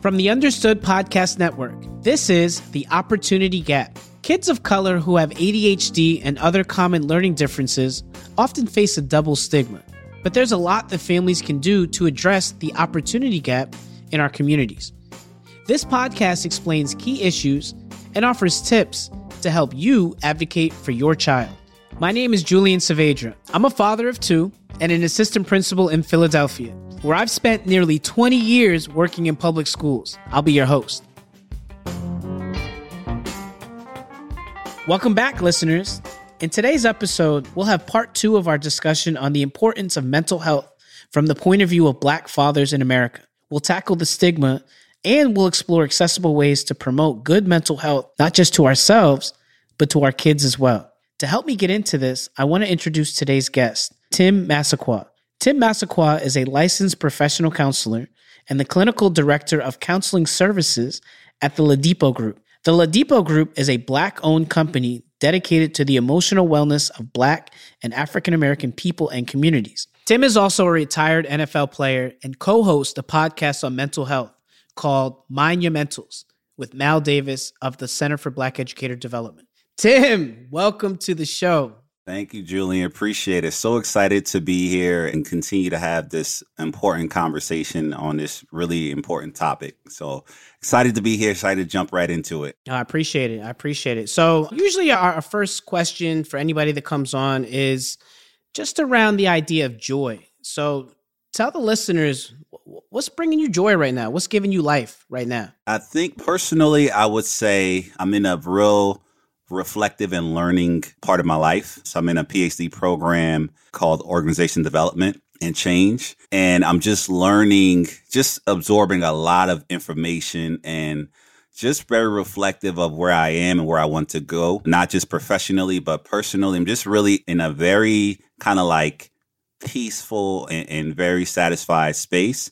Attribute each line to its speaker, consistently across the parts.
Speaker 1: From the Understood Podcast Network, this is The Opportunity Gap. Kids of color who have ADHD and other common learning differences often face a double stigma. But there's a lot that families can do to address the opportunity gap in our communities. This podcast explains key issues and offers tips to help you advocate for your child. My name is Julian Saavedra. I'm a father of two and an assistant principal in Philadelphia where I've spent nearly 20 years working in public schools. I'll be your host. Welcome back, listeners. In today's episode, we'll have part two of our discussion on the importance of mental health from the point of view of Black fathers in America. We'll tackle the stigma and we'll explore accessible ways to promote good mental health, not just to ourselves, but to our kids as well. To help me get into this, I want to introduce today's guest, Tim Massaquoi. Tim Massaquoi is a licensed professional counselor and the clinical director of counseling services at the Ladipo Group. The Ladipo Group is a Black owned company dedicated to the emotional wellness of Black and African American people and communities. Tim is also a retired NFL player and co hosts a podcast on mental health called Mind Your Mentals with Mal Davis of the Center for Black Educator Development. Tim, welcome to the show.
Speaker 2: Thank you, Julian. Appreciate it. So excited to be here and continue to have this important conversation on this really important topic. So excited to be here. Excited to jump right into it.
Speaker 1: I appreciate it. I appreciate it. So, usually, our, first question for anybody that comes on is just around the idea of joy. So, tell the listeners what's bringing you joy right now? What's giving you life right now?
Speaker 2: I think personally, I would say I'm in a real reflective and learning part of my life. So I'm in a PhD program called Organization Development and Change. And I'm just learning, just absorbing a lot of information and just very reflective of where I am and where I want to go, not just professionally, but personally. I'm just really in a very kind of like peaceful and, and, very satisfied space.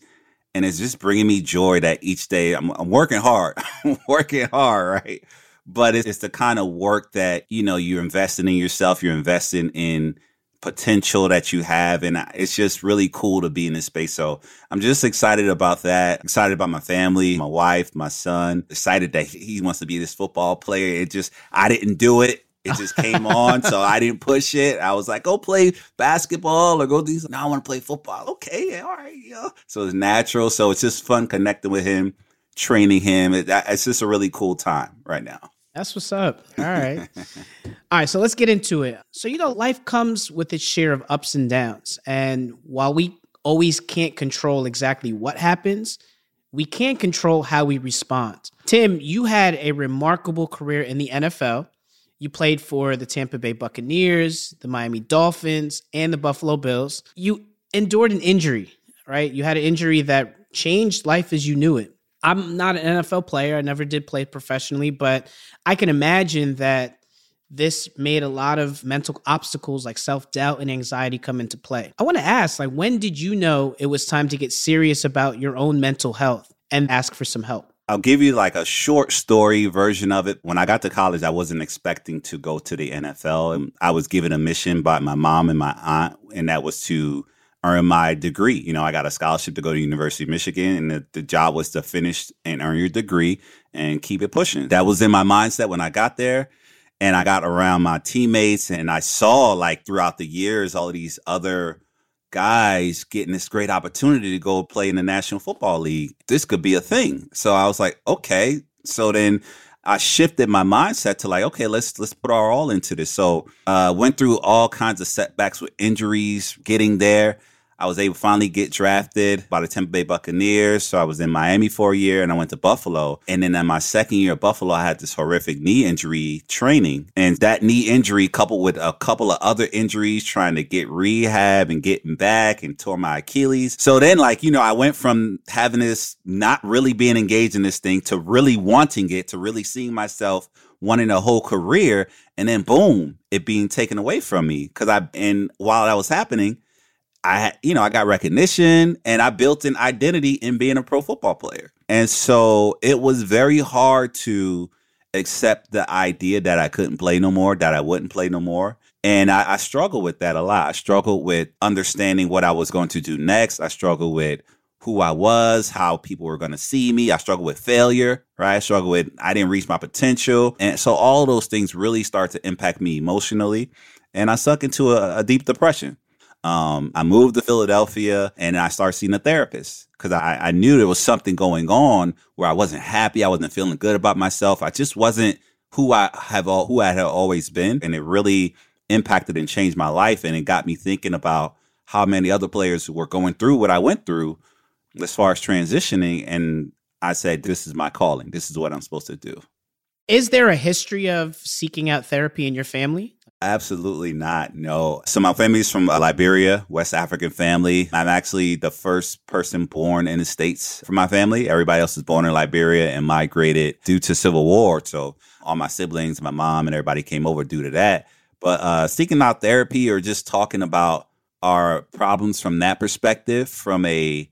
Speaker 2: And it's just bringing me joy that each day I'm, I'm working hard, I'm working hard, right? But it's, the kind of work that you know you're investing in yourself you're investing in potential that you have and it's just really cool to be in this space. So i'm just excited about that excited about my family my wife my son excited that he wants to be this football player. It just i didn't do it. It just came on so i didn't push it. I was like go play basketball or go do something. no i want to play football. Okay all right yeah. So it's natural. So it's just fun connecting with him training him. It, it's just a really cool time right now
Speaker 1: that's what's up. All right. All right. So let's get into it. So, you know, life comes with its share of ups and downs. And while we always can't control exactly what happens, we can control how we respond. Tim, you had a remarkable career in the NFL. You played for the Tampa Bay Buccaneers, the Miami Dolphins, and the Buffalo Bills. You endured an injury, right? You had an injury that changed life as you knew it. I'm not an NFL player. I never did play professionally, but I can imagine that this made a lot of mental obstacles like self-doubt and anxiety come into play. I want to ask like when did you know it was time to get serious about your own mental health and ask for some help?
Speaker 2: I'll give you like a short story version of it. When I got to college, I wasn't expecting to go to the NFL. And I was given a mission by my mom and my aunt, and that was to earn my degree. You know, I got a scholarship to go to University of Michigan, and the, the job was to finish and earn your degree and keep it pushing. That was in my mindset when I got there. And I got around my teammates, and I saw like throughout the years all of these other guys getting this great opportunity to go play in the National Football League. This could be a thing. So I was like, okay. So then I shifted my mindset to like, okay, let's let's put our all into this. So uh went through all kinds of setbacks with injuries, getting there. I was able to finally get drafted by the Tampa Bay Buccaneers. So I was in Miami for a year and I went to Buffalo. And then in my second year at Buffalo, I had this horrific knee injury training. And that knee injury coupled with a couple of other injuries trying to get rehab and getting back and tore my Achilles. So then like, you know, I went from having this not really being engaged in this thing to really wanting it, to really seeing myself wanting a whole career. And then boom, it being taken away from me. Cause I, and while that was happening, I, you know, I got recognition and I built an identity in being a pro football player. And so it was very hard to accept the idea that I couldn't play no more, that I wouldn't play no more. And I, I struggled with that a lot. I struggled with understanding what I was going to do next. I struggled with who I was, how people were going to see me. I struggled with failure, right? I struggled with I didn't reach my potential. And so all those things really start to impact me emotionally. And I suck into a, a deep depression. Um, I moved to Philadelphia and I started seeing a therapist because I, I knew there was something going on where I wasn't happy. I wasn't feeling good about myself. I just wasn't who I have all, who I had always been. And it really impacted and changed my life. And it got me thinking about how many other players were going through what I went through as far as transitioning. And I said, this is my calling. This is what I'm supposed to do.
Speaker 1: Is there a history of seeking out therapy in your family?
Speaker 2: Absolutely not. No. So my family's from uh, Liberia, West African family. I'm actually the first person born in the States from my family. Everybody else was born in Liberia and migrated due to civil war. So all my siblings, my mom and everybody came over due to that. But uh, seeking out therapy or just talking about our problems from that perspective, from a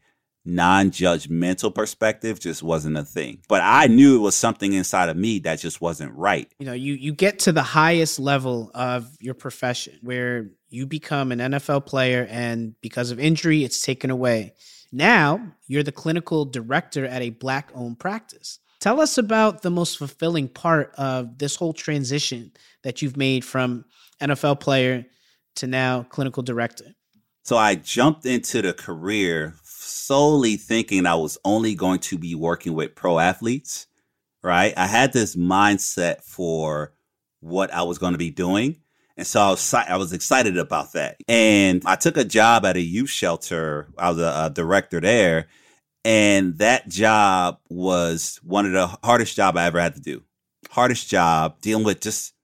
Speaker 2: non-judgmental perspective just wasn't a thing. But i knew it was something inside of me that just wasn't right.
Speaker 1: You know you you get to the highest level of your profession where you become an NFL player and because of injury it's taken away. Now you're the clinical director at a black owned practice. Tell us about the most fulfilling part of this whole transition that you've made from NFL player to now clinical director.
Speaker 2: So I jumped into the career solely thinking I was only going to be working with pro athletes, right? I had this mindset for what I was going to be doing. And so I was, I was excited about that. And I took a job at a youth shelter. I was a, a director there. And that job was one of the hardest job I ever had to do. Hardest job dealing with just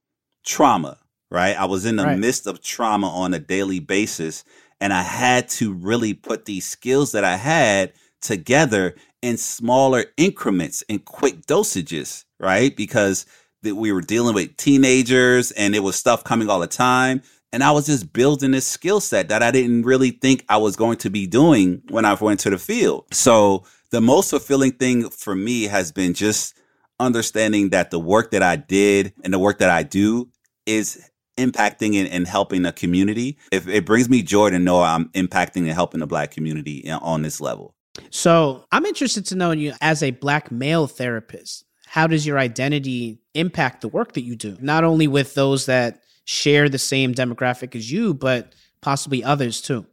Speaker 2: trauma, right? I was in the right. midst of trauma on a daily basis and I had to really put these skills that I had together in smaller increments and quick dosages, right? Because that we were dealing with teenagers and it was stuff coming all the time. And I was just building this skill set that I didn't really think I was going to be doing when I went to the field. So the most fulfilling thing for me has been just understanding that the work that I did and the work that I do is impacting and, and helping a community, if it brings me joy to know I'm impacting and helping the black community on this level.
Speaker 1: So I'm interested to know you as a black male therapist. How does your identity impact the work that you do? Not only with those that share the same demographic as you, but possibly others too.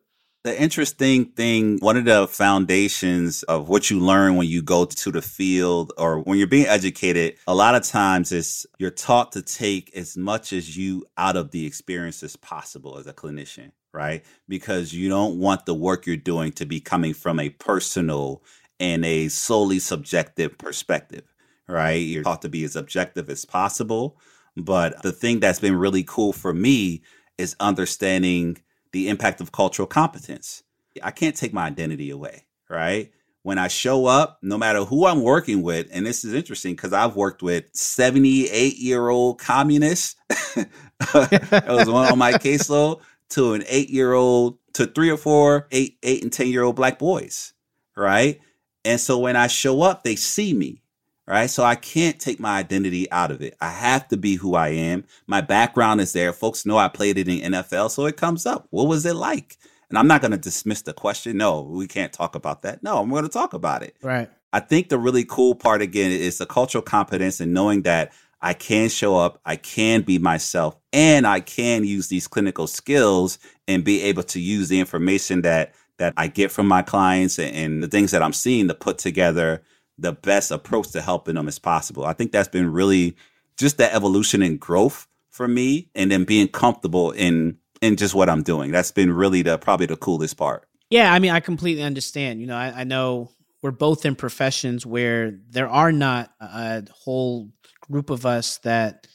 Speaker 2: The interesting thing, one of the foundations of what you learn when you go to the field or when you're being educated, a lot of times is you're taught to take as much as you out of the experience as possible as a clinician, right? Because you don't want the work you're doing to be coming from a personal and a solely subjective perspective, right? You're taught to be as objective as possible. But the thing that's been really cool for me is understanding the impact of cultural competence. I can't take my identity away, right? When I show up, no matter who I'm working with, and this is interesting because I've worked with 78 year old communists. that was one on my caseload to an eight year old to three or four, eight, eight and 10 year old black boys, right? And so when I show up, they see me right? So I can't take my identity out of it. I have to be who I am. My background is there. Folks know I played it in NFL, so it comes up. What was it like? And I'm not going to dismiss the question. No, we can't talk about that. No, I'm going to talk about it.
Speaker 1: Right.
Speaker 2: I think the really cool part again is the cultural competence and knowing that I can show up, I can be myself, and I can use these clinical skills and be able to use the information that that I get from my clients and, and the things that I'm seeing to put together the best approach to helping them as possible. I think that's been really just that evolution and growth for me and then being comfortable in in just what I'm doing. That's been really the probably the coolest part.
Speaker 1: Yeah, I mean, I completely understand. You know, I, I know we're both in professions where there are not a whole group of us that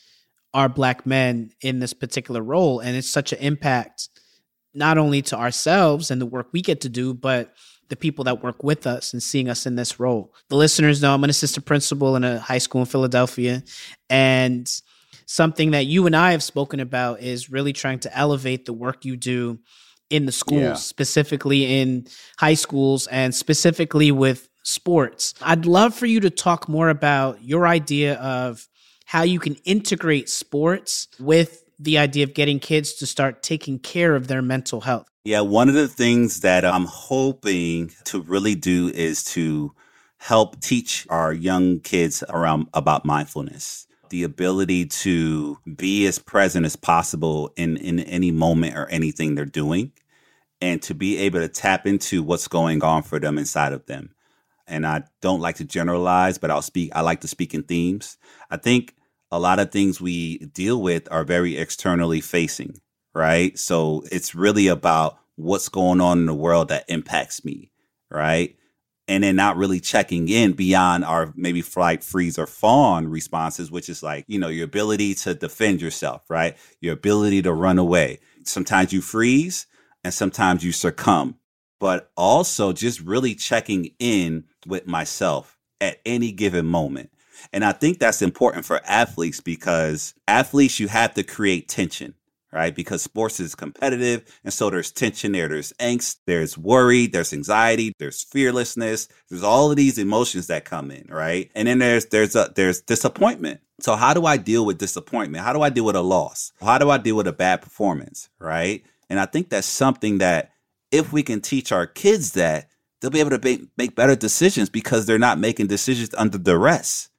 Speaker 1: are black men in this particular role. And it's such an impact not only to ourselves and the work we get to do, but the people that work with us and seeing us in this role. The listeners know I'm an assistant principal in a high school in Philadelphia. And something that you and I have spoken about is really trying to elevate the work you do in the schools, yeah. specifically in high schools and specifically with sports. I'd love for you to talk more about your idea of how you can integrate sports with the idea of getting kids to start taking care of their mental health.
Speaker 2: Yeah, one of the things that uh, I'm hoping to really do is to help teach our young kids around about mindfulness the ability to be as present as possible in, in any moment or anything they're doing and to be able to tap into what's going on for them inside of them. And I don't like to generalize, but I'll speak, I like to speak in themes. I think a lot of things we deal with are very externally facing, right? So it's really about what's going on in the world that impacts me, right? and then not really checking in beyond our maybe flight, freeze, or fawn responses, which is like, you know, your ability to defend yourself, right? Your ability to run away. Sometimes you freeze and sometimes you succumb, but also just really checking in with myself at any given moment. And I think that's important for athletes because athletes, you have to create tension right? Because sports is competitive. And so there's tension there. There's angst, there's worry, there's anxiety, there's fearlessness. There's all of these emotions that come in, right? And then there's, there's a, there's disappointment. So how do I deal with disappointment? How do I deal with a loss? How do I deal with a bad performance, right? And I think that's something that if we can teach our kids that, they'll be able to make better decisions because they're not making decisions under duress,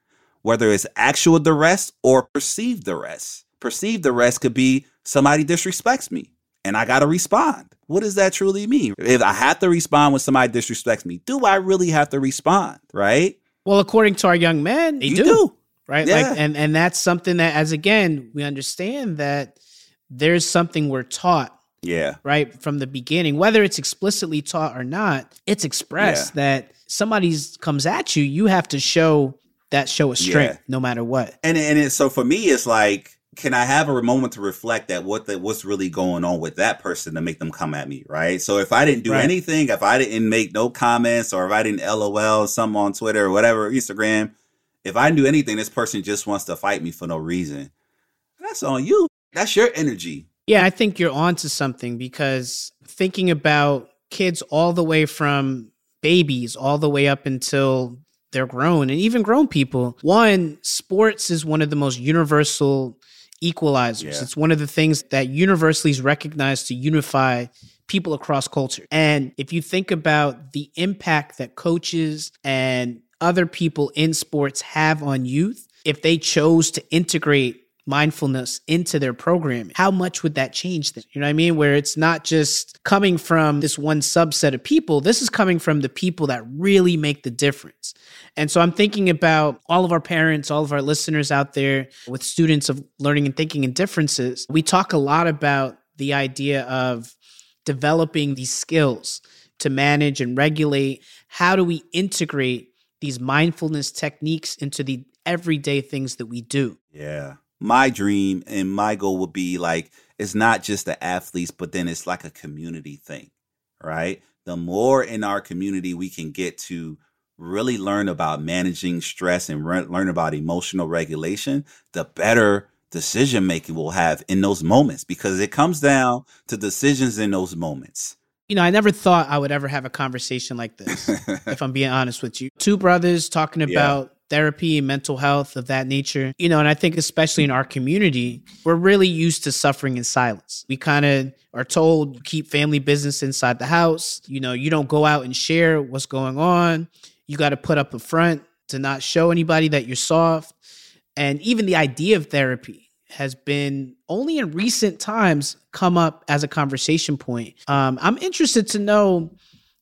Speaker 2: whether it's actual duress or perceived duress. Perceived duress could be somebody disrespects me and I got to respond. What does that truly mean? If I have to respond when somebody disrespects me, do I really have to respond? Right?
Speaker 1: Well, according to our young men, they
Speaker 2: You
Speaker 1: do,
Speaker 2: do.
Speaker 1: right?
Speaker 2: Yeah.
Speaker 1: Like, and and that's something that, as again, we understand that there's something we're taught
Speaker 2: Yeah.
Speaker 1: right from the beginning, whether it's explicitly taught or not. It's expressed that somebody's comes at you, you have to show that show of strength,
Speaker 2: Yeah.
Speaker 1: no matter what.
Speaker 2: And and it, so for me, it's like, can I have a moment to reflect at what the, what's really going on with that person to make them come at me, right? So if I didn't do
Speaker 1: Right.
Speaker 2: anything, if I didn't make no comments, or if I didn't LOL something on Twitter or whatever, Instagram, if I didn't do anything, this person just wants to fight me for no reason. That's on you. That's your energy.
Speaker 1: Yeah, I think you're onto something because thinking about kids all the way from babies all the way up until they're grown and even grown people. One, sports is one of the most universal equalizers.
Speaker 2: Yeah.
Speaker 1: It's one of the things that universally is recognized to unify people across culture. And if you think about the impact that coaches and other people in sports have on youth, if they chose to integrate mindfulness into their programming, how much would that change them? You know what I mean? Where it's not just coming from this one subset of people, this is coming from the people that really make the difference. And so I'm thinking about all of our parents, all of our listeners out there with students of learning and thinking and differences. We talk a lot about the idea of developing these skills to manage and regulate. How do we integrate these mindfulness techniques into the everyday things that we do?
Speaker 2: Yeah. My dream and my goal would be like, it's not just the athletes, but then it's like a community thing, right? The more in our community we can get to really learn about managing stress and re- learn about emotional regulation, the better decision making we'll have in those moments because it comes down to decisions in those moments.
Speaker 1: You know, I never thought I would ever have a conversation like this, if I'm being honest with you. Two brothers talking
Speaker 2: Yeah.
Speaker 1: Therapy and mental health of that nature. You know, and I think especially in our community, we're really used to suffering in silence. We kind of are told keep family business inside the house. You know, you don't go out and share what's going on. You got to put up a front to not show anybody that you're soft. And even the idea of therapy has been only in recent times come up as a conversation point. Um, I'm interested to know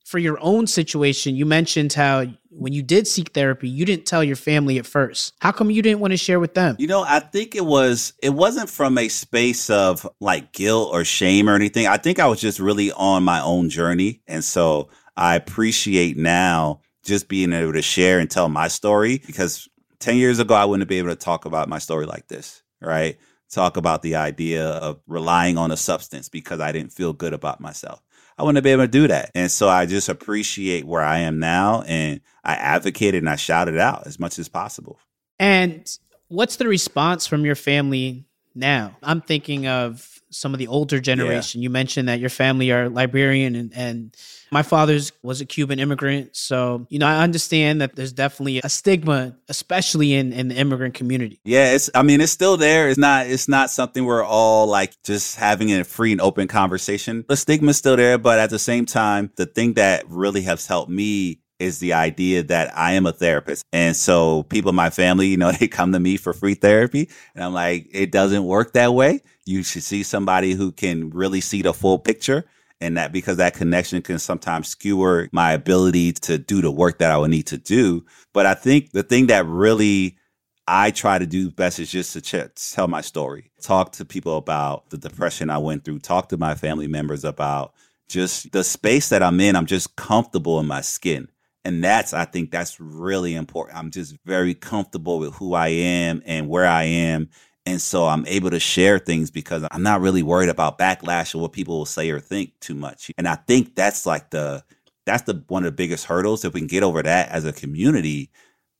Speaker 1: for your own situation. You mentioned how when you did seek therapy, you didn't tell your family at first. How come you didn't want to share with them?
Speaker 2: You know, I think it was it wasn't from a space of like guilt or shame or anything. I think I was just really on my own journey. And so I appreciate now just being able to share and tell my story because 10 years ago I wouldn't be able to talk about my story like this, right? Talk about the idea of relying on a substance because I didn't feel good about myself. I wouldn't be able to do that. And so I just appreciate where I am now and I advocated and I shouted out as much as possible.
Speaker 1: And what's the response from your family now? I'm thinking of some of the older generation. Yeah. You mentioned that your family are Liberian and, and my father's was a Cuban immigrant. So, you know, I understand that there's definitely a stigma, especially in, in the immigrant community.
Speaker 2: Yeah, it's I mean, it's still there. It's not it's not something we're all like just having a free and open conversation. The stigma's still there, but at the same time, the thing that really has helped me is the idea that I am a therapist. And so people in my family, you know, they come to me for free therapy. And I'm like, it doesn't work that way. You should see somebody who can really see the full picture. And that because that connection can sometimes skewer my ability to do the work that I would need to do. But I think the thing that really I try to do best is just to ch- tell my story, talk to people about the depression I went through, talk to my family members about just the space that I'm in. I'm just comfortable in my skin. And that's, I think that's really important. I'm just very comfortable with who I am and where I am. And so I'm able to share things because I'm not really worried about backlash or what people will say or think too much. And I think that's like the, that's the one of the biggest hurdles. If we can get over that as a community,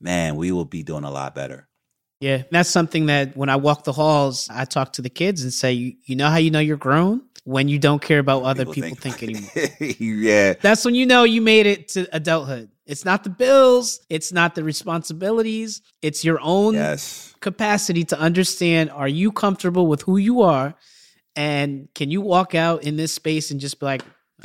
Speaker 2: man, we will be doing a lot better.
Speaker 1: Yeah, that's something that when I walk the halls, I talk to the kids and say, you, you know how you know you're grown? When you don't care about what other people, people think. think anymore.
Speaker 2: yeah.
Speaker 1: That's when you know you made it to adulthood. It's not the bills, it's not the responsibilities, it's your own yes. capacity to understand are you comfortable with who you are and can you walk out in this space and just be like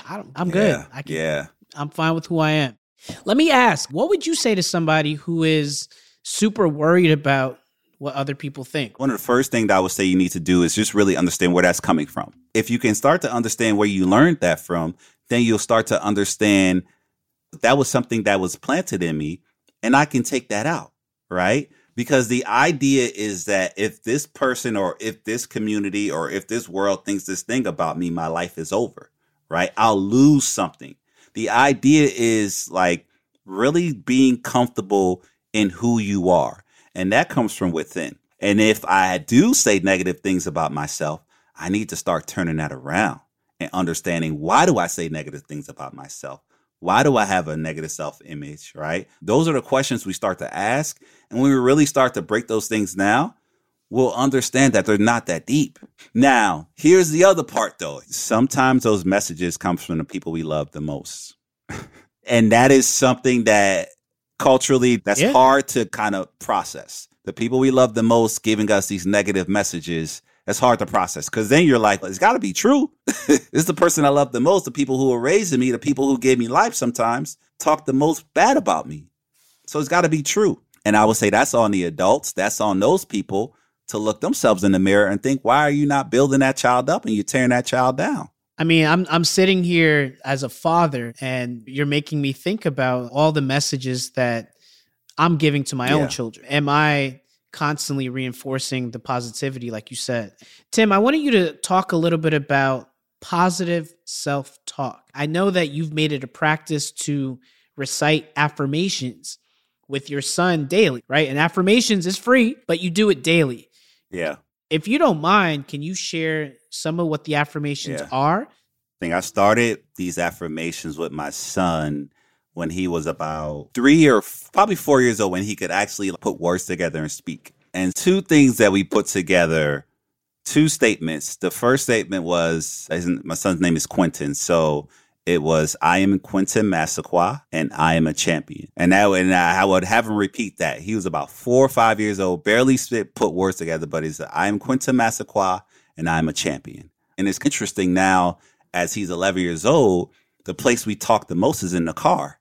Speaker 1: I am good.
Speaker 2: Yeah. I can, yeah.
Speaker 1: I'm fine with who I am. Let me ask, what would you say to somebody who is super worried about what other people think?
Speaker 2: One of the first things that I would say you need to do is just really understand where that's coming from. If you can start to understand where you learned that from, then you'll start to understand that was something that was planted in me and I can take that out, right? Because the idea is that if this person or if this community or if this world thinks this thing about me, my life is over, right? I'll lose something. The idea is like really being comfortable in who you are. And that comes from within. And if I do say negative things about myself, I need to start turning that around and understanding why do I say negative things about myself? Why do I have a negative self image, right? Those are the questions we start to ask. And when we really start to break those things now, we'll understand that they're not that deep. Now, here's the other part though. Sometimes those messages come from the people we love the most. and that is something that culturally that's yeah. hard to kind of process. The people we love the most giving us these negative messages that's hard to process because then you're like, it's got to be true. this is the person I love the most. The people who are raising me, the people who gave me life sometimes talk the most bad about me. So it's got to be true. And I would say that's on the adults. That's on those people to look themselves in the mirror and think, why are you not building that child up and you're tearing that child down?
Speaker 1: I mean, I'm I'm sitting here as a father and you're making me think about all the messages that I'm giving to my yeah. own children. Am I constantly reinforcing the positivity, like you said. Tim, I wanted you to talk a little bit about positive self talk. I know that you've made it a practice to recite affirmations with your son daily, right? And affirmations is free, but you do it daily.
Speaker 2: Yeah.
Speaker 1: If you don't mind, can you share some of what the affirmations yeah. are? I
Speaker 2: think I started these affirmations with my son when he was about three or probably four years old when he could actually put words together and speak. And two things that we put together, two statements. The first statement was my son's name is Quentin. So it was I am Quentin Massaquoi and I am a champion. And that and I would have him repeat that. He was about four or five years old, barely put words together, but he said, I am Quentin Massaquoi and I am a champion. And it's interesting now as he's 11 years old, the place we talk the most is in the car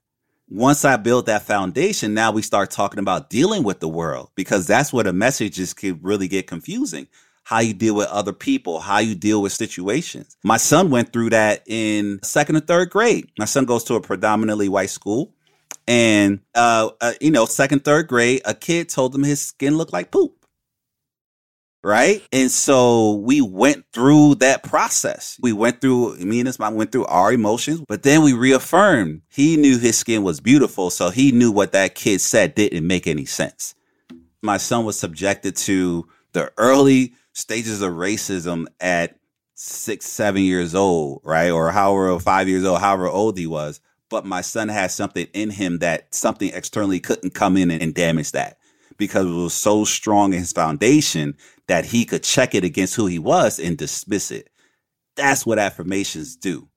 Speaker 2: once I build that foundation, now we start talking about dealing with the world because that's where the messages can really get confusing. How you deal with other people, how you deal with situations. My son went through that in second or third grade. My son goes to a predominantly white school. And, uh, uh, you know, second, third grade, a kid told him his skin looked like poop right? And so we went through that process. We went through, me and his mom went through our emotions, but then we reaffirmed he knew his skin was beautiful. So he knew what that kid said didn't make any sense. My son was subjected to the early stages of racism at six, seven years old, right? Or however, five years old, however old he was. But my son had something in him that something externally couldn't come in and, and damage that because it was so strong in his foundation that he could check it against who he was and dismiss it. That's what affirmations do,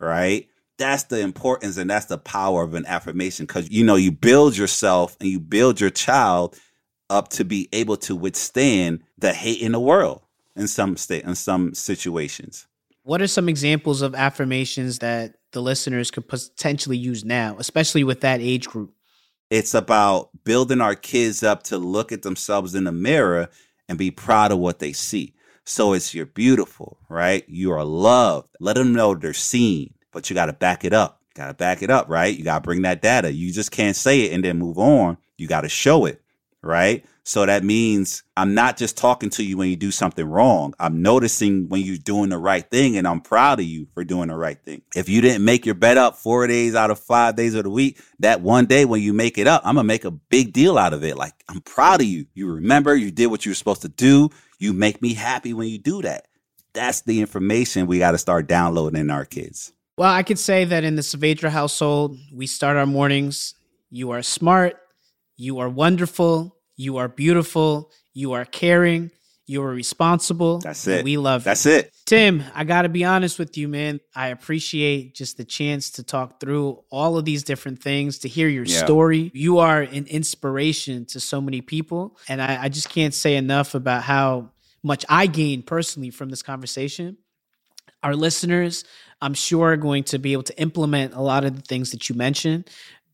Speaker 2: right? That's the importance and that's the power of an affirmation because you know, you build yourself and you build your child up to be able to withstand the hate in the world in some state in some situations.
Speaker 1: What are some examples of affirmations that the listeners could potentially use now, especially with that age group?
Speaker 2: It's about building our kids up to look at themselves in the mirror and be proud of what they see. So it's you're beautiful, right? You are loved. Let them know they're seen, but you got to back it up. You Got to back it up, right? You got to bring that data. You just can't say it and then move on. You got to show it right? So that means I'm not just talking to you when you do something wrong. I'm noticing when you're doing the right thing and I'm proud of you for doing the right thing. If you didn't make your bed up four days out of five days of the week, that one day when you make it up, I'm going to make a big deal out of it. Like, I'm proud of you. You remember, you did what you were supposed to do. You make me happy when you do that. That's the information we got to start downloading in our kids.
Speaker 1: Well, I could say that in the Saavedra household, we start our mornings. You are smart. You are wonderful. You are beautiful. You are caring. You are responsible.
Speaker 2: That's it.
Speaker 1: We love
Speaker 2: That's
Speaker 1: you.
Speaker 2: it.
Speaker 1: Tim, I got to be honest with you, man. I appreciate just the chance to talk through all of these different things, to hear your
Speaker 2: Yeah.
Speaker 1: story. You are an inspiration to so many people. And I, I just can't say enough about how much I gained personally from this conversation. Our listeners, I'm sure, are going to be able to implement a lot of the things that you mentioned.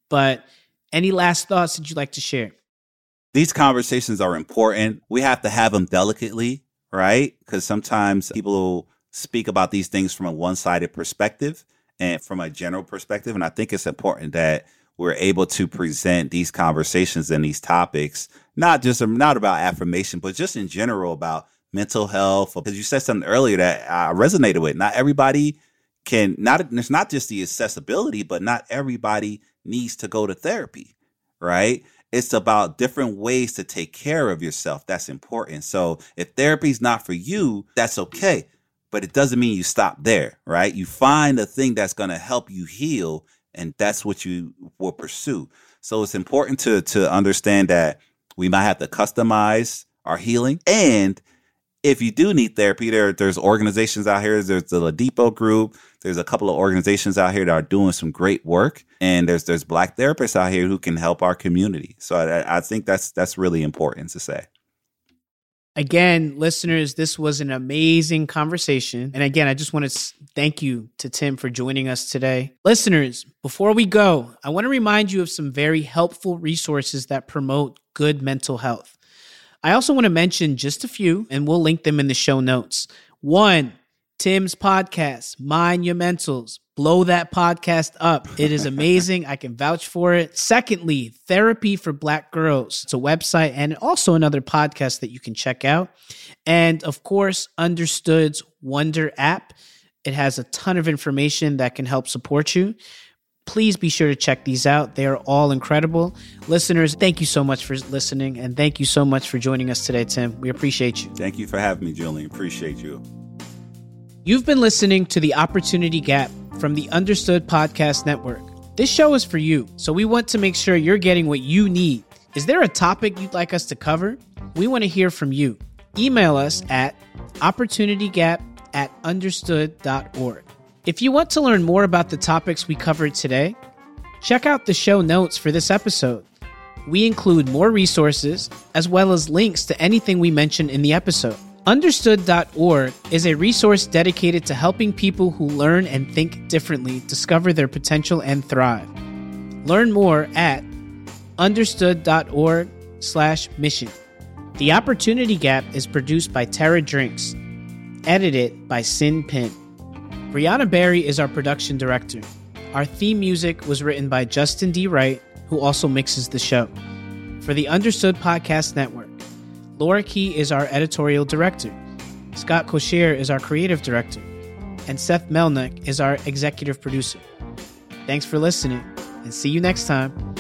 Speaker 1: But any last thoughts that you'd like to share?
Speaker 2: These conversations are important. We have to have them delicately, right? Because sometimes people speak about these things from a one sided perspective and from a general perspective. And I think it's important that we're able to present these conversations and these topics, not just um, not about affirmation, but just in general about mental health. Because you said something earlier that I resonated with. Not everybody can not it's not just the accessibility, but not everybody needs to go to therapy, right? It's about different ways to take care of yourself. That's important. So if therapy's not for you, that's okay. But it doesn't mean you stop there, right? You find a thing that's going to help you heal and that's what you will pursue. So it's important to to understand that we might have to customize our healing and if you do need therapy, there there's organizations out here. There's the Ladipo group. There's a couple of organizations out here that are doing some great work, and there's there's black therapists out here who can help our community. So I, I think that's that's really important to say.
Speaker 1: Again, listeners, this was an amazing conversation. And again, I just want to thank you to Tim for joining us today. Listeners, before we go, I want to remind you of some very helpful resources that promote good mental health. I also want to mention just a few, and we'll link them in the show notes. One, Tim's podcast, Mind Your Mentals. Blow that podcast up. It is amazing. I can vouch for it. Secondly, Therapy for Black Girls. It's a website and also another podcast that you can check out. And of course, Understood's Wunder app. It has a ton of information that can help support you. Please be sure to check these out. They are all incredible. Listeners, thank you so much for listening and thank you so much for joining us today, Tim. We appreciate you.
Speaker 2: Thank you for having me, Julian. Appreciate you.
Speaker 1: You've been listening to The Opportunity Gap from the Understood Podcast Network. This show is for you, so we want to make sure you're getting what you need. Is there a topic you'd like us to cover? We want to hear from you. Email us at opportunitygap at understood.org. If you want to learn more about the topics we covered today, check out the show notes for this episode. We include more resources as well as links to anything we mentioned in the episode. Understood.org is a resource dedicated to helping people who learn and think differently discover their potential and thrive. Learn more at understood.org slash mission. The Opportunity Gap is produced by Tara Drinks, edited by Cin Pim. Brianna Barry is our production director. Our theme music was written by Justin D. Wright, who also mixes the show. For the Understood Podcast Network, Laura Key is our editorial director. Scott Cocchiere is our creative director. And Seth Melnick is our executive producer. Thanks for listening, and see you next time.